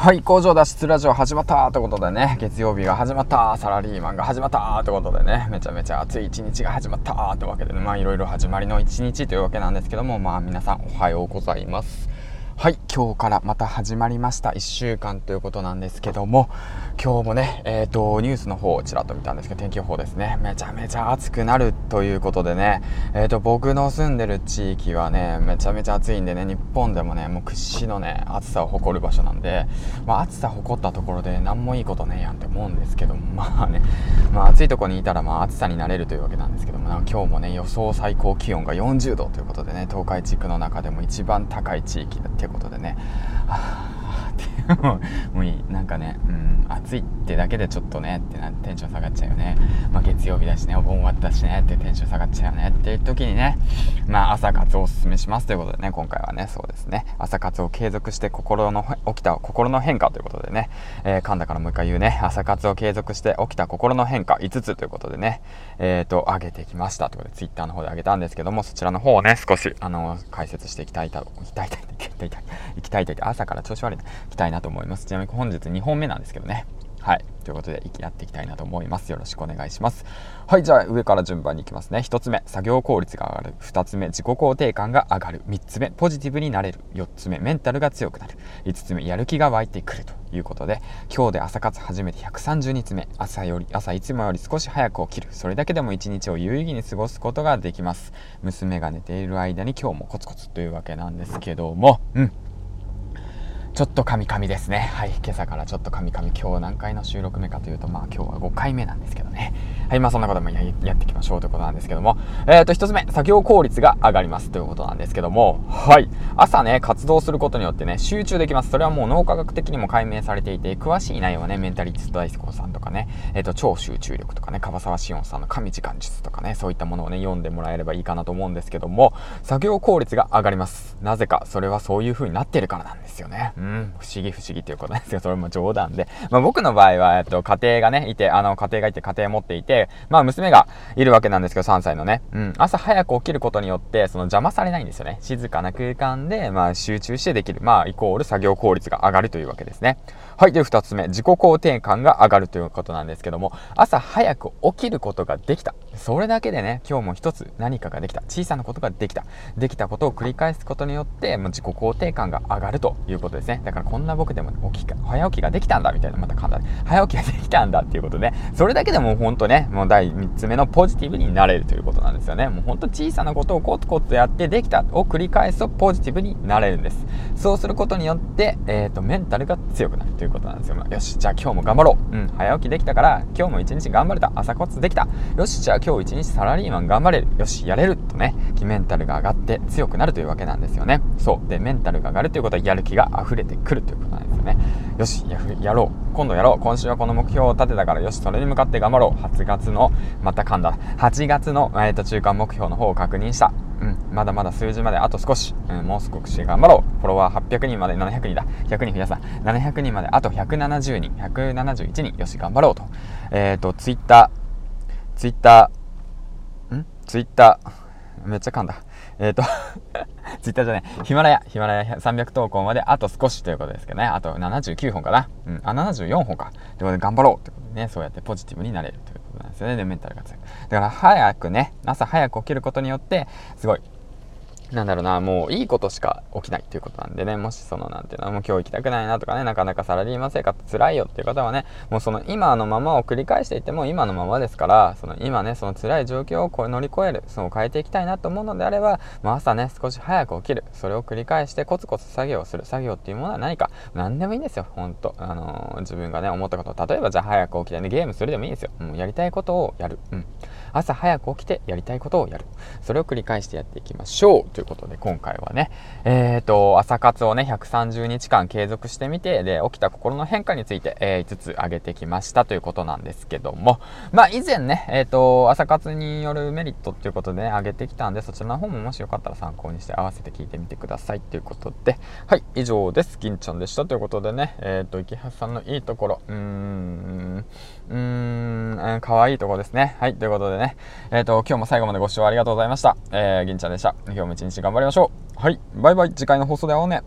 はい工場脱出ラジオ始まったということでね月曜日が始まったサラリーマンが始まったということでねめちゃめちゃ暑い一日が始まったというわけで、ね、まあいろいろ始まりの一日というわけなんですけどもまあ皆さんおはようございます。はい、今日からまた始まりました。1週間ということなんですけども、今日もね、え、ー、と、ニュースの方をちらっと見たんですけど、天気予報ですね、めちゃめちゃ暑くなるということでね、え、ー、と、僕の住んでる地域はね、めちゃめちゃ暑いんでね、日本でもね、もう屈指のね、暑さを誇る場所なんで、まあ、暑さ誇ったところで何もいいことねえやんって思うんですけど、まあね、まあ、暑いとこにいたら、まあ、暑さになれるというわけなんですけども、今日もね、予想最高気温が40度ということでね、東海地区の中でも一番高い地域だってことでね、ね。もういいなんかね、うん、暑いってだけでちょっとねってなテンション下がっちゃうよね、まあ、月曜日だしねお盆終わったしねってテンション下がっちゃうよね。っていう時にねまあ朝活をおすすめしますということでね今回はねそうですね。朝活を継続して心の起きた心の変化ということでね、えー、噛んだからもう一回言うね。朝活を継続して起きた心の変化5つということでね。えっ、ー、と上げてきましたということで Twitter の方で上げたんですけどもそちらの方をね少しあの解説していきたいといきたいといきたいといきたいと朝から調子悪いな行きたいなと思います。ちなみに本日2本目なんですけどね。はい。ということでやっていきたいなと思います。よろしくお願いします。はいじゃあ上から順番にいきますね。1つ目。作業効率が上がる。2つ目。自己肯定感が上がる。3つ目。ポジティブになれる。4つ目。メンタルが強くなる。5つ目。やる気が湧いてくる。ということで今日で朝活始めて130日目。朝より朝いつもより少し早く起きる。それだけでも一日を有意義に過ごすことができます。娘が寝ている間に今日もコツコツというわけなんですけども。うん。ちょっとカミカミですね。はい、今朝からちょっとカミカミ。今日何回の収録目かというと、まあ今日は5回目なんですけどね。はい、まあそんなこともやっていきましょうということなんですけども。えっ、ー、と、1つ目、作業効率が上がりますということなんですけども、はい、朝ね、活動することによってね、集中できます。それはもう脳科学的にも解明されていて、詳しい内容はね、メンタリスト大輔さんとかね、えっ、ー、と、超集中力とかね、樺沢志音さんの神時間術とかね、そういったものをね、読んでもらえればいいかなと思うんですけども、作業効率が上がります。なぜか、それはそういう風になってるからなんですよね。うん、不思議不思議ということなんですよ。それも冗談で。まあ、僕の場合は、えっと、家庭がね、いて、あの、家庭がいて、家庭持っていて、まあ、娘がいるわけなんですけど、3歳のね。うん。朝早く起きることによって、その邪魔されないんですよね。静かな空間で、まあ、集中してできる。まあ、イコール作業効率が上がるというわけですね。はい。で、2つ目、自己肯定感が上がるということなんですけども、朝早く起きることができた。それだけでね、今日も一つ何かができた。小さなことができた。できたことを繰り返すことによって、もう自己肯定感が上がるということですね。だからこんな僕でも起き、早起きができたんだみたいな、また簡単で。早起きができたんだっていうことで、それだけでもほんとね、もう第3つ目のポジティブになれるということなんですよね。もうほんと小さなことをコツコツやってできたを繰り返すとポジティブになれるんです。そうすることによって、えっ、ー、と、メンタルが強くなるということなんですよ。よし、じゃあ今日も頑張ろう。うん、早起きできたから、今日も一日頑張れた。朝コツできた。よし、じゃあ今日一日サラリーマン頑張れる。よし、やれる。とね、メンタルが上がって強くなるというわけなんですよね。そう。で、メンタルが上がるということはやる気が溢れてくるということなんですよね。よし、やろう。今度やろう。今週はこの目標を立てたから、よし、それに向かって頑張ろう。8月の、また噛んだ。8月の、えー、と中間目標の方を確認した。うん、まだまだ数字まであと少し、うん、もう少し頑張ろう。フォロワー800人まで700人だ。100人増やさ700人まであと170人、171人。よし、頑張ろうと。えっ、ー、と、ツイッター、ツイッター、ん？ツイッター、めっちゃ噛んだ。えっ、ー、とツイッターじゃない、ヒマラヤ、ヒマラヤ300投稿まであと少しということですけどね。あと79本かな。うん、あ、74本か。ということで頑張ろうということでね、そうやってポジティブになれるということなんですよね。で、メンタルが強い。だから早くね、朝早く起きることによって、すごいなんだろうな、もういいことしか起きないっていうことなんでね、もしその、なんていうの、もう今日行きたくないなとかね、なかなかサラリーマン生活辛いよっていう方はね、もうその今のままを繰り返していても今のままですから、その今ね、その辛い状況をこう乗り越える、その変えていきたいなと思うのであれば、まあ、朝ね、少し早く起きる、それを繰り返してコツコツ作業をする。作業っていうものは何か、何でもいいんですよ、ほんと。あのー、自分がね、思ったこと、例えばじゃあ早く起きてね、ゲームするでもいいんですよ。もうやりたいことをやる。うん。朝早く起きてやりたいことをやる。それを繰り返してやっていきましょう。ということで、今回はね、えっ、ー、と、朝活をね、130日間継続してみて、で、起きた心の変化について、えー、5つ挙げてきましたということなんですけども、まあ、以前ね、えっ、ー、と、朝活によるメリットっていうことでね、挙げてきたんで、そちらの方ももしよかったら参考にして合わせて聞いてみてくださいということで、はい、以上です。銀ちゃんでしたということでね、えっ、と、池橋さんのいいところ、うーん、うーん、可愛いところですね。はい、ということでね、えっ、と、今日も最後までご視聴ありがとうございました。えー、銀ちゃんでした。今日も一日頑張りましょう。はい、バイバイ。次回の放送で会おうね。